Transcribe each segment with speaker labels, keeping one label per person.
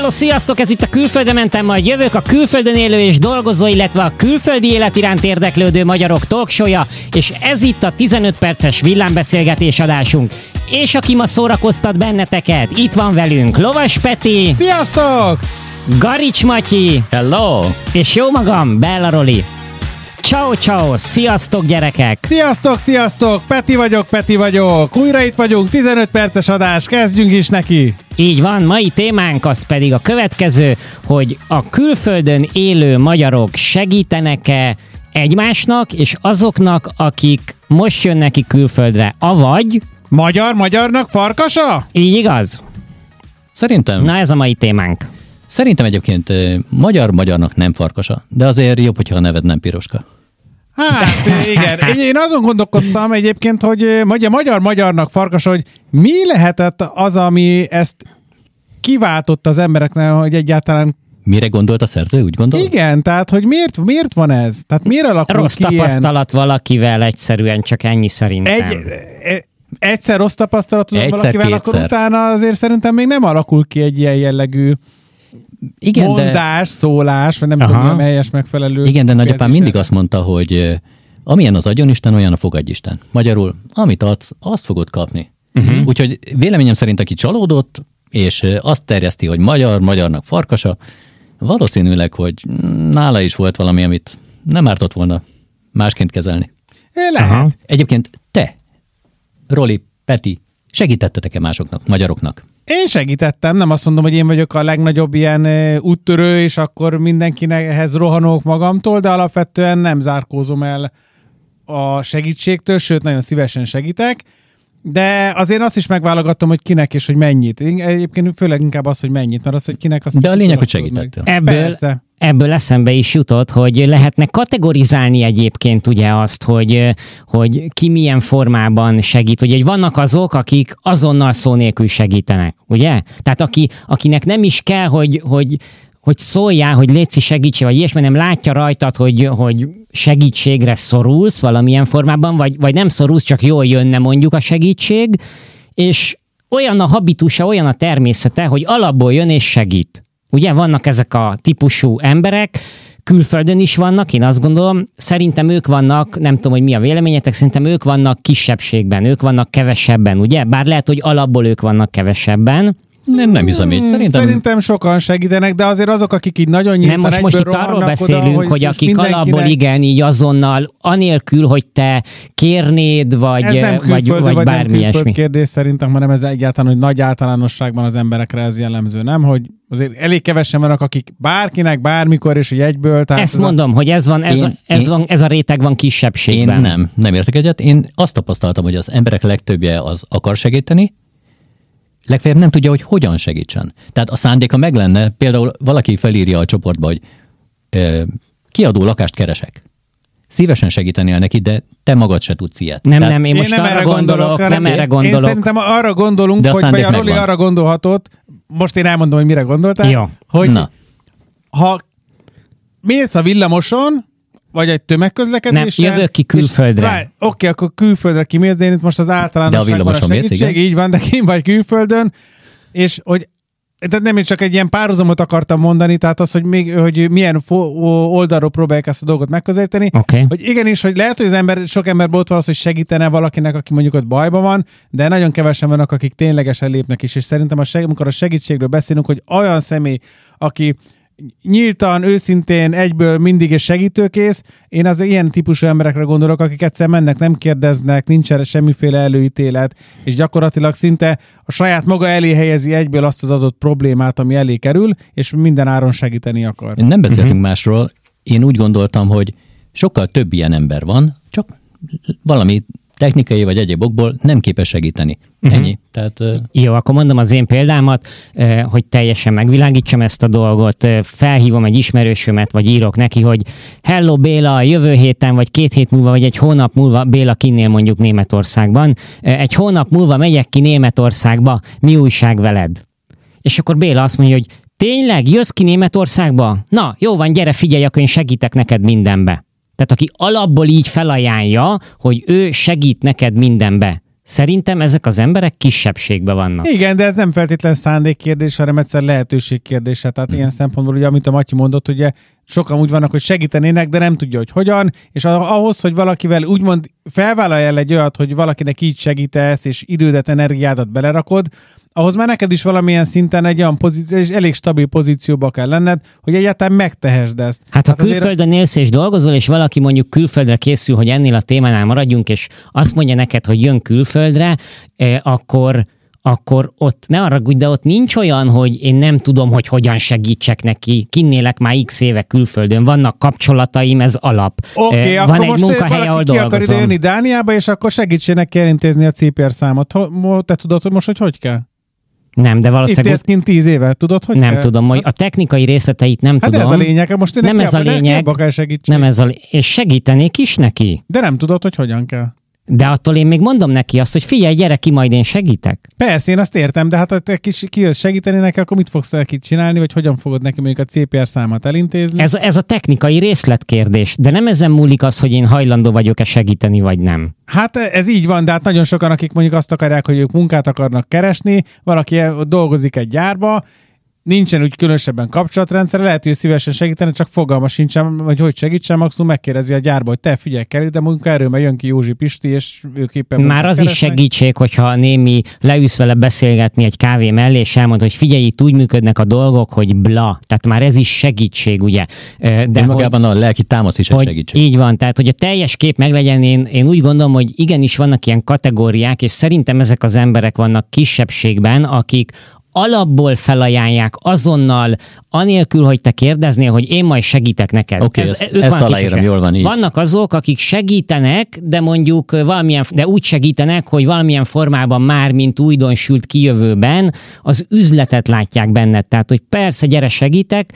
Speaker 1: Hello, sziasztok! Ez itt a Külföldön mentem, majd jövök a külföldön élő és dolgozó, illetve a külföldi élet iránt érdeklődő magyarok talkshoja, és ez itt a 15 perces villámbeszélgetés adásunk. És aki ma szórakoztat benneteket, itt van velünk Lovas Peti,
Speaker 2: Sziasztok!
Speaker 1: Garics Matyi,
Speaker 3: Hello!
Speaker 1: és jó magam, Bella Roli. Ciao, ciao, sziasztok gyerekek!
Speaker 2: Sziasztok, sziasztok! Peti vagyok, Peti vagyok! Újra itt vagyunk, 15 perces adás, kezdjünk is neki!
Speaker 1: Így van, mai témánk az pedig a következő, hogy a külföldön élő magyarok segítenek-e egymásnak és azoknak, akik most jönnek ki külföldre, avagy,
Speaker 2: Magyar, magyarnak farkasa?
Speaker 1: így igaz?
Speaker 3: Szerintem,
Speaker 1: Na ez a mai témánk.
Speaker 3: Szerintem egyébként ö, magyar magyarnak nem farkasa, de azért jobb, hogyha a neved nem piroska.
Speaker 2: Hát igen, én, én azon gondolkoztam egyébként, hogy ö, magyar, magyar magyarnak farkas, hogy mi lehetett az, ami ezt kiváltott az embereknek, hogy egyáltalán
Speaker 3: Mire gondolt a szerző, úgy gondol?
Speaker 2: igen, tehát hogy miért, miért van ez? Tehát miért alakul
Speaker 1: Rossz
Speaker 2: ki ilyen?
Speaker 1: tapasztalat valakivel egyszerűen, csak ennyi szerintem.
Speaker 2: Egy, e- egyszer rossz tapasztalatod
Speaker 3: Egyszer,
Speaker 2: valakivel, akkor
Speaker 3: kétszer.
Speaker 2: utána azért szerintem még nem alakul ki egy ilyen jellegű
Speaker 3: Igen, de,
Speaker 2: mondás, szólás, vagy nem
Speaker 1: Aha.
Speaker 2: tudom, mi a helyes megfelelő.
Speaker 3: igen, de nagyapám mindig azt mondta, hogy amilyen az agyonisten, olyan a fogadjisten. Magyarul, amit adsz, azt fogod kapni. Uh-huh. Úgyhogy véleményem szerint, aki csalódott, és azt terjeszti, hogy magyar, magyarnak farkasa, valószínűleg, hogy nála is volt valami, amit nem ártott volna másként kezelni.
Speaker 2: Lehet.
Speaker 1: Aha.
Speaker 3: Egyébként te, Roli, Peti, segítettetek-e másoknak, magyaroknak?
Speaker 2: Én segítettem, nem azt mondom, hogy én vagyok a legnagyobb ilyen úttörő, és akkor mindenkinek ehhez rohanok magamtól, de alapvetően nem zárkózom el a segítségtől, sőt, nagyon szívesen segítek, de azért azt is megválogatom, hogy kinek és hogy mennyit. Én Egyébként főleg inkább az, hogy mennyit, mert az, hogy kinek azt
Speaker 3: De a lényeg, hogy segítettél.
Speaker 1: Ebből,
Speaker 2: Persze.
Speaker 1: Ebből eszembe is jutott, hogy lehetne kategorizálni egyébként ugye azt, hogy, hogy ki milyen formában segít. Ugye vannak azok, akik azonnal szó nélkül segítenek, ugye? Tehát aki, akinek nem is kell, hogy, hogy hogy szóljál, hogy létszi segítse, vagy ilyesmi, nem látja rajtad, hogy, hogy segítségre szorulsz valamilyen formában, vagy, vagy nem szorulsz, csak jól jönne mondjuk a segítség, és olyan a habitusa, olyan a természete, hogy alapból jön és segít. Ugye vannak ezek a típusú emberek, külföldön is vannak, én azt gondolom, szerintem ők vannak, nem tudom, hogy mi a véleményetek, szerintem ők vannak kisebbségben, ők vannak kevesebben, ugye? Bár lehet, hogy alapból ők vannak kevesebben.
Speaker 3: Nem, nem hiszem így. Szerintem,
Speaker 2: Szerintem sokan segítenek, de azért azok, akik így nagyon nyíltan
Speaker 1: Nem, most, most itt arról beszélünk,
Speaker 2: oda,
Speaker 1: hogy, hogy akik alapból
Speaker 2: mindenkinek-
Speaker 1: igen, így azonnal, anélkül, hogy te kérnéd, vagy,
Speaker 2: Ez nem
Speaker 1: vagy, vagy,
Speaker 2: vagy
Speaker 1: bármi
Speaker 2: nem
Speaker 1: ilyesmi.
Speaker 2: kérdés szerintem, hanem ez egyáltalán, hogy nagy általánosságban az emberekre ez jellemző, nem? Hogy azért elég kevesen vannak, akik bárkinek, bármikor és hogy egyből. Tehát
Speaker 1: Ezt
Speaker 2: ez a-
Speaker 1: mondom, hogy ez van, ez,
Speaker 3: Én-
Speaker 1: van, ez,
Speaker 3: én-
Speaker 1: van, ez a réteg van
Speaker 3: én
Speaker 1: kisebbségben.
Speaker 3: nem, nem értek egyet. Én azt tapasztaltam, hogy az emberek legtöbbje az akar segíteni, legfeljebb nem tudja, hogy hogyan segítsen. Tehát a szándéka meg lenne, például valaki felírja a csoportba, hogy ö, kiadó lakást keresek. Szívesen segítenél neki, de te magad se tudsz ilyet.
Speaker 1: Nem,
Speaker 3: Tehát
Speaker 1: nem, én most
Speaker 2: nem
Speaker 1: arra
Speaker 2: erre
Speaker 1: gondolok,
Speaker 2: hanem
Speaker 1: nem erre
Speaker 2: Én
Speaker 1: gondolok.
Speaker 2: szerintem arra gondolunk,
Speaker 3: De a
Speaker 2: hogy vagy a Roli arra gondolhatott, most én elmondom, hogy mire gondoltál,
Speaker 1: Jó.
Speaker 2: hogy
Speaker 3: Na,
Speaker 2: ha mész a villamoson, vagy egy tömegközlekedésen...
Speaker 1: Nem, jövök ki
Speaker 2: és-
Speaker 1: külföldre.
Speaker 2: várj, Oké, akkor külföldre kimész, de én itt most az általános
Speaker 3: De a villamoson mész, igen?
Speaker 2: Így van, de kim vagy külföldön, és hogy tehát nem én csak egy ilyen párhuzamot akartam mondani, tehát az, hogy, még, hogy milyen oldalról próbálják ezt a dolgot megközelíteni,
Speaker 1: Oké.
Speaker 2: hogy igenis, hogy lehet, hogy az ember, sok emberből ott van az, hogy segítene valakinek, aki mondjuk ott bajban van, de nagyon kevesen vannak, akik ténylegesen lépnek is, és szerintem a seg- amikor a segítségről beszélünk, hogy olyan személy, aki nyíltan, őszintén, egyből mindig és segítőkész, én az ilyen típusú emberekre gondolok, akik egyszer mennek, nem kérdeznek, nincs erre semmiféle előítélet, és gyakorlatilag szinte a saját maga elé helyezi egyből azt az adott problémát, ami elé kerül, és minden áron segíteni akar.
Speaker 3: nem beszéltünk uh-huh. másról. Én úgy gondoltam, hogy sokkal több ilyen ember van, csak valami technikai vagy egyéb okból nem képes segíteni. Uh-huh. Ennyi. Tehát ö,
Speaker 1: Jó, akkor mondom az én példámat, hogy teljesen megvilágítsam ezt a dolgot. Felhívom egy ismerősömet, vagy írok neki, hogy Hello Béla, jövő héten, vagy két hét múlva, vagy egy hónap múlva, Béla kinnél mondjuk Németországban, egy hónap múlva megyek ki Németországba, mi újság veled? És akkor Béla azt mondja, hogy tényleg, jössz ki Németországba? Na, jó van, gyere, figyelj, akkor én segítek neked mindenbe. Tehát aki alapból így felajánlja, hogy ő segít neked mindenbe, Szerintem ezek az emberek kisebbségben vannak.
Speaker 2: Igen, de ez nem feltétlen szándék kérdés, hanem egyszer lehetőség kérdése. Tehát mm. ilyen szempontból, ugye, amit a Matyi mondott, ugye sokan úgy vannak, hogy segítenének, de nem tudja, hogy hogyan, és ahhoz, hogy valakivel úgymond felvállalja el egy olyat, hogy valakinek így segítesz, és idődet, energiádat belerakod, ahhoz már neked is valamilyen szinten egy olyan pozíció, és elég stabil pozícióba kell lenned, hogy egyáltalán megtehesd ezt.
Speaker 1: Hát ha hát külföldön azért... élsz és dolgozol, és valaki mondjuk külföldre készül, hogy ennél a témánál maradjunk, és azt mondja neked, hogy jön külföldre, eh, akkor akkor ott ne arra de ott nincs olyan, hogy én nem tudom, hogy hogyan segítsek neki, kinnélek már x éve külföldön, vannak kapcsolataim, ez alap.
Speaker 2: Oké, okay,
Speaker 1: Van
Speaker 2: akkor
Speaker 1: egy
Speaker 2: most
Speaker 1: munkahely, ahol
Speaker 2: ki akar ide jönni Dániába, és akkor segítsenek kell intézni a CPR számot. Te tudod, hogy most hogy hogy kell?
Speaker 1: Nem, de valószínűleg...
Speaker 2: Itt kint tíz éve, tudod, hogy
Speaker 1: Nem
Speaker 2: kell?
Speaker 1: tudom, hogy a technikai részleteit nem
Speaker 2: hát
Speaker 1: tudom.
Speaker 2: ez a lényeg, most
Speaker 1: nem ez a lényeg. Nem ez a És segítenék is neki.
Speaker 2: De nem tudod, hogy hogyan kell.
Speaker 1: De attól én még mondom neki azt, hogy figyelj, gyere ki, majd én segítek.
Speaker 2: Persze, én azt értem, de hát ha te kis, kijössz segíteni neki, akkor mit fogsz neki csinálni, vagy hogyan fogod neki mondjuk a CPR számát elintézni?
Speaker 1: Ez, ez a technikai részletkérdés, de nem ezen múlik az, hogy én hajlandó vagyok-e segíteni, vagy nem.
Speaker 2: Hát ez így van, de hát nagyon sokan, akik mondjuk azt akarják, hogy ők munkát akarnak keresni, valaki dolgozik egy gyárba, nincsen úgy különösebben kapcsolatrendszer, lehet, hogy szívesen segíteni, csak fogalma sincsen, hogy hogy segítsen, maximum megkérdezi a gyárba, hogy te figyelj kell, de munkaerő, mert jön ki Józsi Pisti, és ők éppen
Speaker 1: Már az is segítség, hogyha némi leülsz vele beszélgetni egy kávé mellé, és elmond, hogy figyelj, itt úgy működnek a dolgok, hogy bla. Tehát már ez is segítség, ugye.
Speaker 3: De, de magában hogy, a lelki támasz is egy segítség.
Speaker 1: Így van, tehát hogy a teljes kép meglegyen, én, én úgy gondolom, hogy igenis vannak ilyen kategóriák, és szerintem ezek az emberek vannak kisebbségben, akik alapból felajánlják azonnal, anélkül, hogy te kérdeznél, hogy én majd segítek neked.
Speaker 3: Oké, okay, ez, ezt aláírom, jól van így.
Speaker 1: Vannak azok, akik segítenek, de mondjuk valamilyen, de úgy segítenek, hogy valamilyen formában már, mint újdonsült kijövőben, az üzletet látják benned. Tehát, hogy persze, gyere segítek,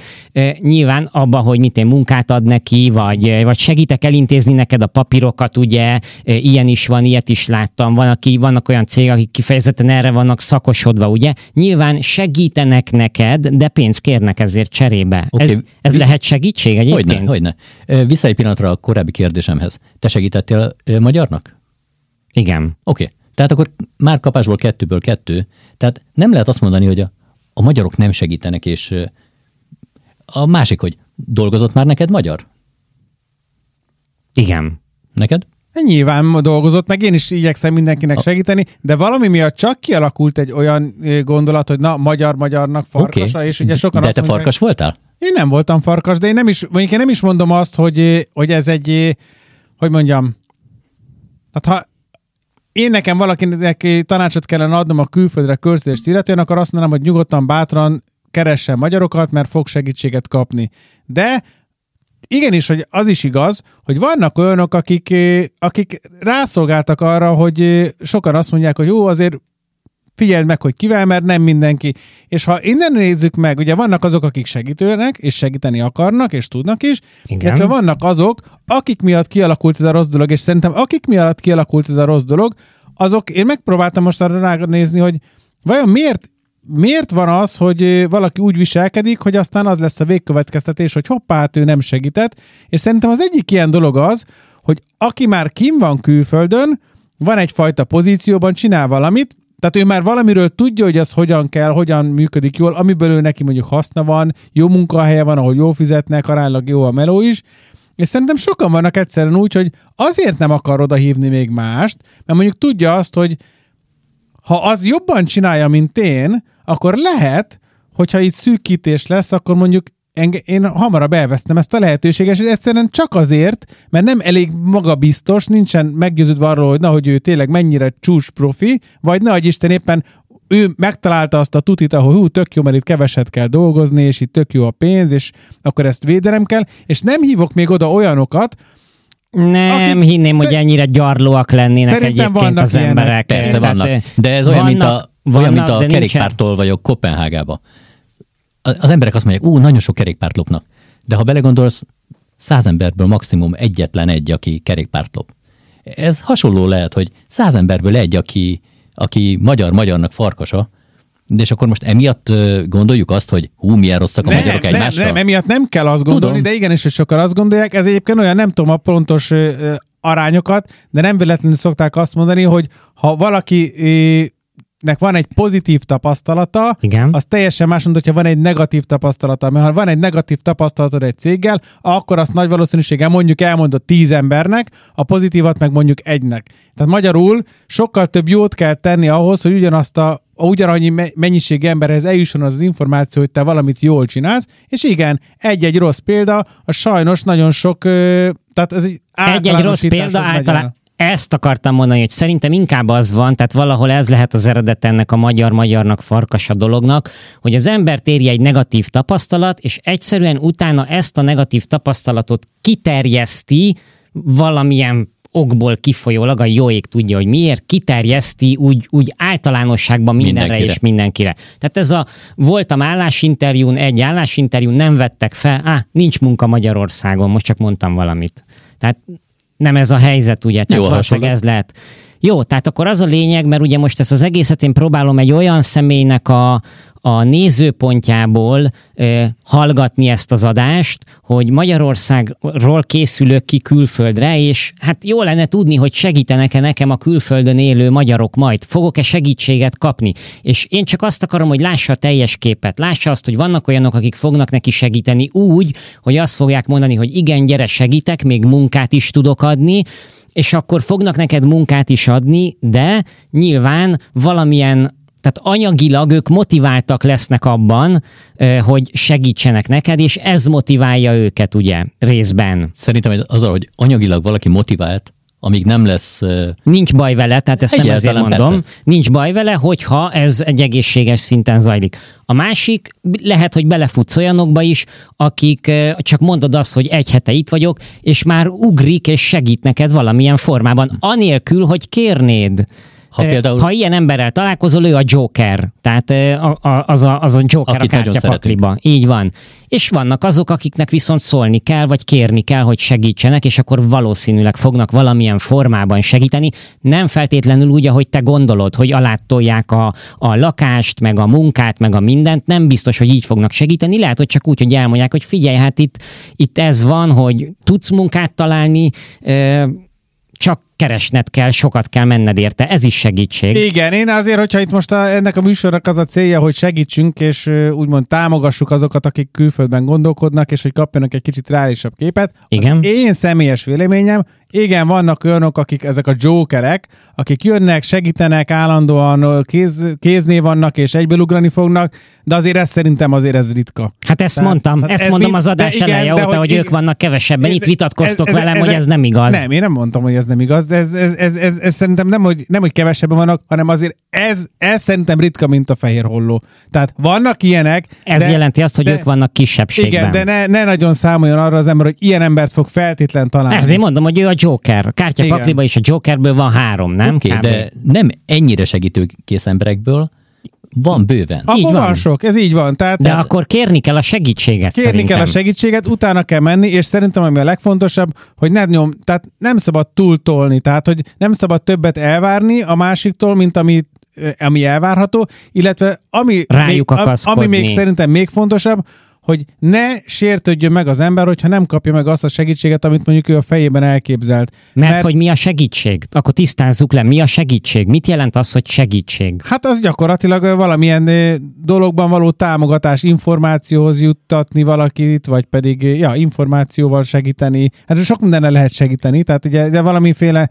Speaker 1: nyilván abba, hogy mit én munkát ad neki, vagy, vagy segítek elintézni neked a papírokat, ugye, ilyen is van, ilyet is láttam. Van, aki, vannak olyan cégek, akik kifejezetten erre vannak szakosodva, ugye. Nyilván nyilván segítenek neked, de pénzt kérnek ezért cserébe. Okay. Ez, ez lehet segítség egyébként?
Speaker 3: Hogyne, hogyne. Vissza egy pillanatra a korábbi kérdésemhez. Te segítettél magyarnak?
Speaker 1: Igen.
Speaker 3: Oké. Okay. Tehát akkor már kapásból kettőből kettő. Tehát nem lehet azt mondani, hogy a, a magyarok nem segítenek, és a másik, hogy dolgozott már neked magyar?
Speaker 1: Igen.
Speaker 3: Neked?
Speaker 2: Nyilván dolgozott, meg én is igyekszem mindenkinek segíteni, de valami miatt csak kialakult egy olyan gondolat, hogy na, magyar-magyarnak farkasa, okay. és ugye sokan
Speaker 3: De te mondják, farkas voltál?
Speaker 2: Én nem voltam farkas, de én nem is, mondjuk én nem is mondom azt, hogy, hogy ez egy, hogy mondjam, tehát ha én nekem valakinek tanácsot kellene adnom a külföldre körzést illetően, akkor azt mondanám, hogy nyugodtan, bátran keressen magyarokat, mert fog segítséget kapni. De igenis, hogy az is igaz, hogy vannak olyanok, akik, eh, akik rászolgáltak arra, hogy eh, sokan azt mondják, hogy jó, azért figyeld meg, hogy kivel, mert nem mindenki. És ha innen nézzük meg, ugye vannak azok, akik segítőnek, és segíteni akarnak, és tudnak is, illetve vannak azok, akik miatt kialakult ez a rossz dolog, és szerintem akik miatt kialakult ez a rossz dolog, azok, én megpróbáltam most arra ránézni, hogy vajon miért miért van az, hogy valaki úgy viselkedik, hogy aztán az lesz a végkövetkeztetés, hogy hoppá, hát ő nem segített, és szerintem az egyik ilyen dolog az, hogy aki már kim van külföldön, van egyfajta pozícióban, csinál valamit, tehát ő már valamiről tudja, hogy az hogyan kell, hogyan működik jól, amiből ő neki mondjuk haszna van, jó munkahelye van, ahol jól fizetnek, aránylag jó a meló is, és szerintem sokan vannak egyszerűen úgy, hogy azért nem akar oda hívni még mást, mert mondjuk tudja azt, hogy ha az jobban csinálja, mint én, akkor lehet, hogyha itt szűkítés lesz, akkor mondjuk enge, én hamarabb elvesztem ezt a lehetőséget, és egyszerűen csak azért, mert nem elég magabiztos, nincsen meggyőződve arról, hogy na, hogy ő tényleg mennyire csúcs profi, vagy ne, hogy Isten éppen ő megtalálta azt a tutit, ahol hú, tök jó, mert itt keveset kell dolgozni, és itt tök jó a pénz, és akkor ezt védelem kell, és nem hívok még oda olyanokat,
Speaker 1: nem Akik hinném, hogy ennyire gyarlóak lennének egyébként az ilyenek. emberek.
Speaker 3: Persze vannak, de ez olyan, vannak, mint a, vannak, olyan, mint a kerékpártól vagyok Kopenhágába. Az emberek azt mondják, ú, nagyon sok kerékpárt lopnak. De ha belegondolsz, száz emberből maximum egyetlen egy, aki kerékpárt lop. Ez hasonló lehet, hogy száz emberből egy, aki, aki magyar-magyarnak farkasa, de és akkor most emiatt gondoljuk azt, hogy hú, milyen rosszak a nem, magyarok egymással?
Speaker 2: Nem, nem, emiatt nem kell azt gondolni, Tudom. de igenis, hogy sokan azt gondolják. Ez egyébként olyan, nem tudom a pontos arányokat, de nem véletlenül szokták azt mondani, hogy ha valaki nek van egy pozitív tapasztalata,
Speaker 1: Igen.
Speaker 2: az teljesen más, mint hogyha van egy negatív tapasztalata. Mert ha van egy negatív tapasztalatod egy céggel, akkor azt nagy valószínűséggel mondjuk elmondod tíz embernek, a pozitívat meg mondjuk egynek. Tehát magyarul sokkal több jót kell tenni ahhoz, hogy ugyanazt a ugyanannyi mennyiség emberhez eljusson az, az információ, hogy te valamit jól csinálsz, és igen, egy-egy rossz példa, a sajnos nagyon sok, tehát ez egy
Speaker 1: Egy-egy rossz példa általában ezt akartam mondani, hogy szerintem inkább az van, tehát valahol ez lehet az eredet ennek a magyar-magyarnak farkasa dolognak, hogy az ember érje egy negatív tapasztalat, és egyszerűen utána ezt a negatív tapasztalatot kiterjeszti valamilyen okból kifolyólag, a jó ég tudja, hogy miért, kiterjeszti úgy, úgy általánosságban mindenre mindenkire. és mindenkire. Tehát ez a voltam állásinterjún, egy állásinterjún, nem vettek fel, á, nincs munka Magyarországon, most csak mondtam valamit. Tehát nem ez a helyzet, ugye? Tehát Jó, valószínűleg ez lehet. Jó, tehát akkor az a lényeg, mert ugye most ezt az egészet én próbálom egy olyan személynek a, a nézőpontjából e, hallgatni ezt az adást, hogy Magyarországról készülök ki külföldre, és hát jó lenne tudni, hogy segítenek-e nekem a külföldön élő magyarok majd, fogok-e segítséget kapni. És én csak azt akarom, hogy lássa a teljes képet, lássa azt, hogy vannak olyanok, akik fognak neki segíteni úgy, hogy azt fogják mondani, hogy igen, gyere, segítek, még munkát is tudok adni, és akkor fognak neked munkát is adni, de nyilván valamilyen tehát anyagilag ők motiváltak lesznek abban, hogy segítsenek neked, és ez motiválja őket, ugye, részben.
Speaker 3: Szerintem az, hogy anyagilag valaki motivált, amíg nem lesz...
Speaker 1: Nincs baj vele, tehát ezt nem ezért mondom. Persze. Nincs baj vele, hogyha ez egy egészséges szinten zajlik. A másik lehet, hogy belefutsz olyanokba is, akik csak mondod azt, hogy egy hete itt vagyok, és már ugrik és segít neked valamilyen formában, anélkül, hogy kérnéd. Ha, például... ha ilyen emberrel találkozol, ő a Joker. Tehát az a, az a Joker Akit a kártyapakliba. Így van. És vannak azok, akiknek viszont szólni kell, vagy kérni kell, hogy segítsenek, és akkor valószínűleg fognak valamilyen formában segíteni. Nem feltétlenül úgy, ahogy te gondolod, hogy alátolják a, a lakást, meg a munkát, meg a mindent. Nem biztos, hogy így fognak segíteni. Lehet, hogy csak úgy, hogy elmondják, hogy figyelj, hát itt, itt ez van, hogy tudsz munkát találni, csak keresned kell, sokat kell menned érte, ez is segítség.
Speaker 2: Igen, én azért, hogyha itt most a, ennek a műsornak az a célja, hogy segítsünk, és úgymond támogassuk azokat, akik külföldben gondolkodnak, és hogy kapjanak egy kicsit reálisabb képet.
Speaker 1: Igen. Az
Speaker 2: én személyes véleményem, igen, vannak olyanok, akik ezek a jokerek, akik jönnek, segítenek, állandóan kéz, kéznél vannak, és egyből ugrani fognak, de azért ez szerintem azért ez ritka.
Speaker 1: Hát ezt Tehát, mondtam, hát ezt ez mondom mind, az adás igen, eleje óta, hogy, hogy ők vannak kevesebben. Itt vitatkoztok ez, ez, velem, ez, hogy ez nem igaz.
Speaker 2: Nem, én nem mondtam, hogy ez nem igaz, de ez, ez, ez, ez, ez szerintem nem hogy, nem, hogy kevesebben vannak, hanem azért ez, ez szerintem ritka, mint a fehér holló. Tehát vannak ilyenek.
Speaker 1: Ez de, jelenti azt, hogy de, ők vannak kisebbségben.
Speaker 2: Igen, de ne, ne nagyon számoljon arra az ember, hogy ilyen embert fog feltétlen találni.
Speaker 1: Ezért mondom, hogy ő a Joker. A kártyapakliba is a Jokerből van három, nem?
Speaker 3: Okay, de nem ennyire segítőkész emberekből, van bőven.
Speaker 2: Abban így van. van sok, ez így van. Tehát,
Speaker 1: De tehát, akkor kérni kell a segítséget
Speaker 2: Kérni
Speaker 1: szerintem.
Speaker 2: kell a segítséget, utána kell menni, és szerintem ami a legfontosabb, hogy ne nyom, tehát nem szabad túltolni, tehát hogy nem szabad többet elvárni a másiktól, mint amit ami elvárható, illetve ami,
Speaker 1: Rájuk
Speaker 2: még, ami még szerintem még fontosabb, hogy ne sértődjön meg az ember, hogyha nem kapja meg azt a segítséget, amit mondjuk ő a fejében elképzelt.
Speaker 1: Mert, Mert hogy mi a segítség? Akkor tisztázzuk le, mi a segítség? Mit jelent az, hogy segítség?
Speaker 2: Hát az gyakorlatilag valamilyen dologban való támogatás, információhoz juttatni valakit, vagy pedig ja, információval segíteni. Hát sok mindenne lehet segíteni, tehát ugye de valamiféle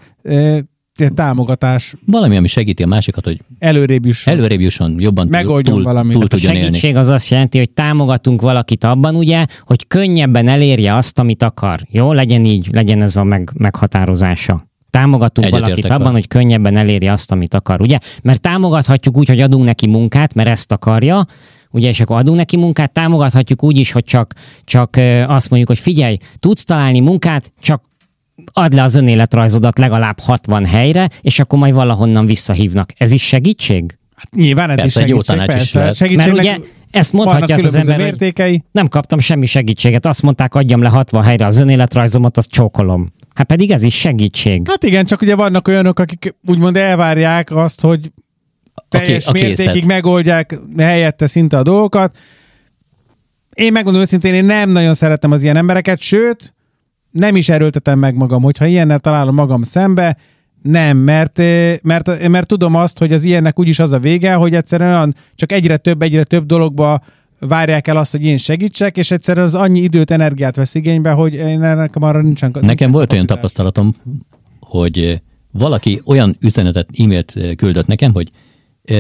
Speaker 2: támogatás.
Speaker 3: Valami, ami segíti a másikat, hogy
Speaker 2: előrébb jusson,
Speaker 3: előrébb jusson jobban
Speaker 2: Megoldjon túl,
Speaker 3: valamit. túl tudjon
Speaker 1: a segítség élni. az azt jelenti, hogy támogatunk valakit abban, ugye, hogy könnyebben elérje azt, amit akar. Jó, legyen így, legyen ez a meg, meghatározása. Támogatunk Egyet valakit abban, van. hogy könnyebben elérje azt, amit akar, ugye? Mert támogathatjuk úgy, hogy adunk neki munkát, mert ezt akarja, ugye, és akkor adunk neki munkát, támogathatjuk úgy is, hogy csak, csak azt mondjuk, hogy figyelj, tudsz találni munkát, csak add le az önéletrajzodat legalább 60 helyre, és akkor majd valahonnan visszahívnak. Ez is segítség?
Speaker 2: Hát nyilván ez
Speaker 3: persze,
Speaker 2: is
Speaker 3: segítség, jó tanács persze.
Speaker 1: Is Mert ugye ezt mondhatja az, az ember, mértékei. hogy nem kaptam semmi segítséget. Azt mondták, adjam le 60 helyre az önéletrajzomat, azt csókolom. Hát pedig ez is segítség.
Speaker 2: Hát igen, csak ugye vannak olyanok, akik úgymond elvárják azt, hogy teljes okay, mértékig okay, megoldják helyette szinte a dolgokat. Én megmondom őszintén, én nem nagyon szeretem az ilyen embereket, sőt, nem is erőltetem meg magam, hogyha ilyennel találom magam szembe, nem, mert, mert, mert tudom azt, hogy az ilyennek úgyis az a vége, hogy egyszerűen olyan, csak egyre több, egyre több dologba várják el azt, hogy én segítsek, és egyszerűen az annyi időt, energiát vesz igénybe, hogy én nekem arra nincsen.
Speaker 3: Nekem nincsen volt olyan tapasztalatom, hogy valaki olyan üzenetet, e-mailt küldött nekem, hogy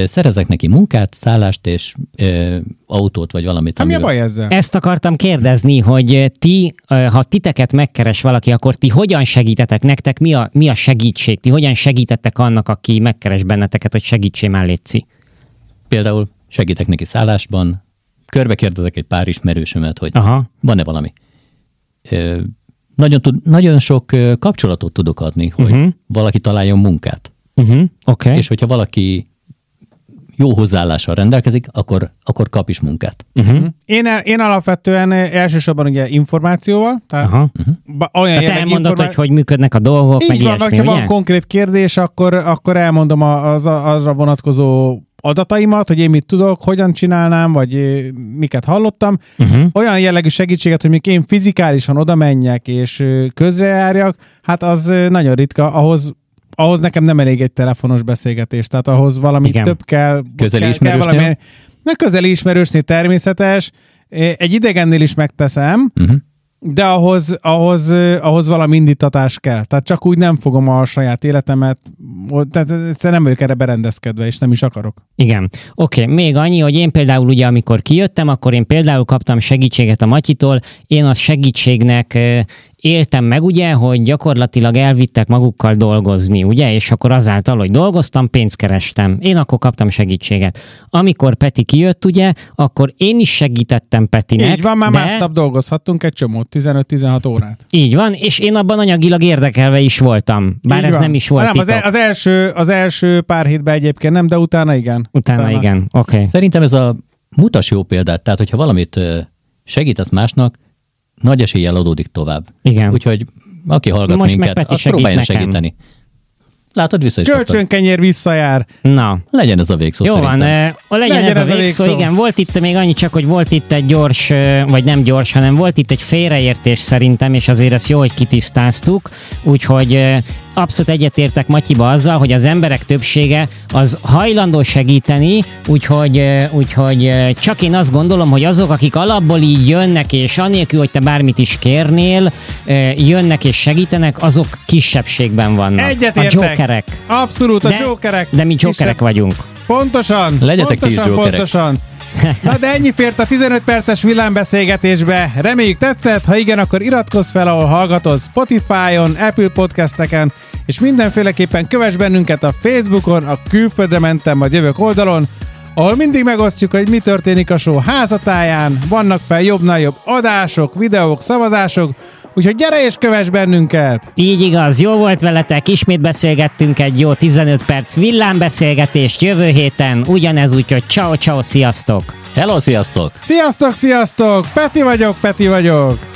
Speaker 3: szerezek neki munkát, szállást és e, autót, vagy valamit.
Speaker 2: Hát mi a baj ezzel?
Speaker 1: Ezt akartam kérdezni, hogy ti, ha titeket megkeres valaki, akkor ti hogyan segítetek nektek? Mi a, mi a segítség? Ti hogyan segítettek annak, aki megkeres benneteket, hogy segítsé már létszi?
Speaker 3: Például segítek neki szállásban, körbe kérdezek egy pár ismerősömet, hogy Aha. van-e valami. E, nagyon, tud, nagyon sok kapcsolatot tudok adni, hogy uh-huh. valaki találjon munkát.
Speaker 1: Uh-huh. Okay.
Speaker 3: És hogyha valaki jó hozzáállással rendelkezik, akkor, akkor kap is munkát.
Speaker 2: Uh-huh. Én, én alapvetően elsősorban ugye információval, tehát uh-huh.
Speaker 1: olyan tehát elmondod, informá... hogy hogy működnek a dolgok,
Speaker 2: Így
Speaker 1: meg
Speaker 2: van,
Speaker 1: ilyesmi,
Speaker 2: ha van konkrét kérdés, akkor, akkor elmondom az, azra vonatkozó adataimat, hogy én mit tudok, hogyan csinálnám, vagy miket hallottam. Uh-huh. Olyan jellegű segítséget, hogy még én fizikálisan oda menjek és közrejárjak, hát az nagyon ritka, ahhoz ahhoz nekem nem elég egy telefonos beszélgetés, tehát ahhoz valami Igen. több kell.
Speaker 3: Közeli
Speaker 2: kell,
Speaker 3: valami,
Speaker 2: közeli ismerősnél természetes, egy idegennél is megteszem, uh-huh de ahhoz, ahhoz, ahhoz valami indítatás kell. Tehát csak úgy nem fogom a saját életemet, tehát egyszerűen nem vagyok erre berendezkedve, és nem is akarok.
Speaker 1: Igen. Oké, okay. még annyi, hogy én például ugye, amikor kijöttem, akkor én például kaptam segítséget a Matyitól, én a segítségnek éltem meg, ugye, hogy gyakorlatilag elvittek magukkal dolgozni, ugye, és akkor azáltal, hogy dolgoztam, pénzt kerestem. Én akkor kaptam segítséget. Amikor Peti kijött, ugye, akkor én is segítettem Petinek.
Speaker 2: Így van, már de... másnap dolgozhattunk egy csomót, 15-16 órát.
Speaker 1: Így van, és én abban anyagilag érdekelve is voltam, bár Így ez van. nem is volt
Speaker 2: nem, az, az, első, az első pár hétben egyébként nem, de utána igen.
Speaker 1: Utána, utána. igen, oké. Okay.
Speaker 3: Szerintem ez a mutas jó példát, tehát hogyha valamit segítesz másnak, nagy eséllyel adódik tovább.
Speaker 1: Igen.
Speaker 3: Úgyhogy aki hallgat Most minket, azt próbáljon nekem. segíteni. Látod, vissza is
Speaker 2: Kölcsönkenyér visszajár.
Speaker 1: Na.
Speaker 3: Legyen ez a végszó
Speaker 1: Jó
Speaker 3: szerintem.
Speaker 1: van, legyen, legyen ez, ez a végszó, végszó. Igen, volt itt még annyi csak, hogy volt itt egy gyors, vagy nem gyors, hanem volt itt egy félreértés szerintem, és azért ezt jó, hogy kitisztáztuk. Úgyhogy abszolút egyetértek Matyiba azzal, hogy az emberek többsége az hajlandó segíteni, úgyhogy, úgyhogy csak én azt gondolom, hogy azok, akik alapból így jönnek, és anélkül, hogy te bármit is kérnél, jönnek és segítenek, azok kisebbségben vannak.
Speaker 2: Egyetértek. A jokerek. Abszolút, a de, jokerek.
Speaker 1: De mi jokerek vagyunk.
Speaker 2: Pontosan.
Speaker 3: Legyetek
Speaker 2: pontosan,
Speaker 3: ti is jokerek.
Speaker 2: Pontosan. Na de ennyi fért a 15 perces villámbeszélgetésbe. Reméljük tetszett, ha igen, akkor iratkozz fel, ahol hallgatod Spotify-on, Apple podcasteken, és mindenféleképpen kövess bennünket a Facebookon, a Külföldre mentem, vagy jövök oldalon, ahol mindig megosztjuk, hogy mi történik a show házatáján, vannak fel jobbnál jobb adások, videók, szavazások, Úgyhogy gyere és kövess bennünket!
Speaker 1: Így igaz, jó volt veletek, ismét beszélgettünk egy jó 15 perc villámbeszélgetést jövő héten, ugyanez úgyhogy ciao ciao, sziasztok!
Speaker 3: Hello, sziasztok!
Speaker 2: Sziasztok, sziasztok! Peti vagyok, Peti vagyok!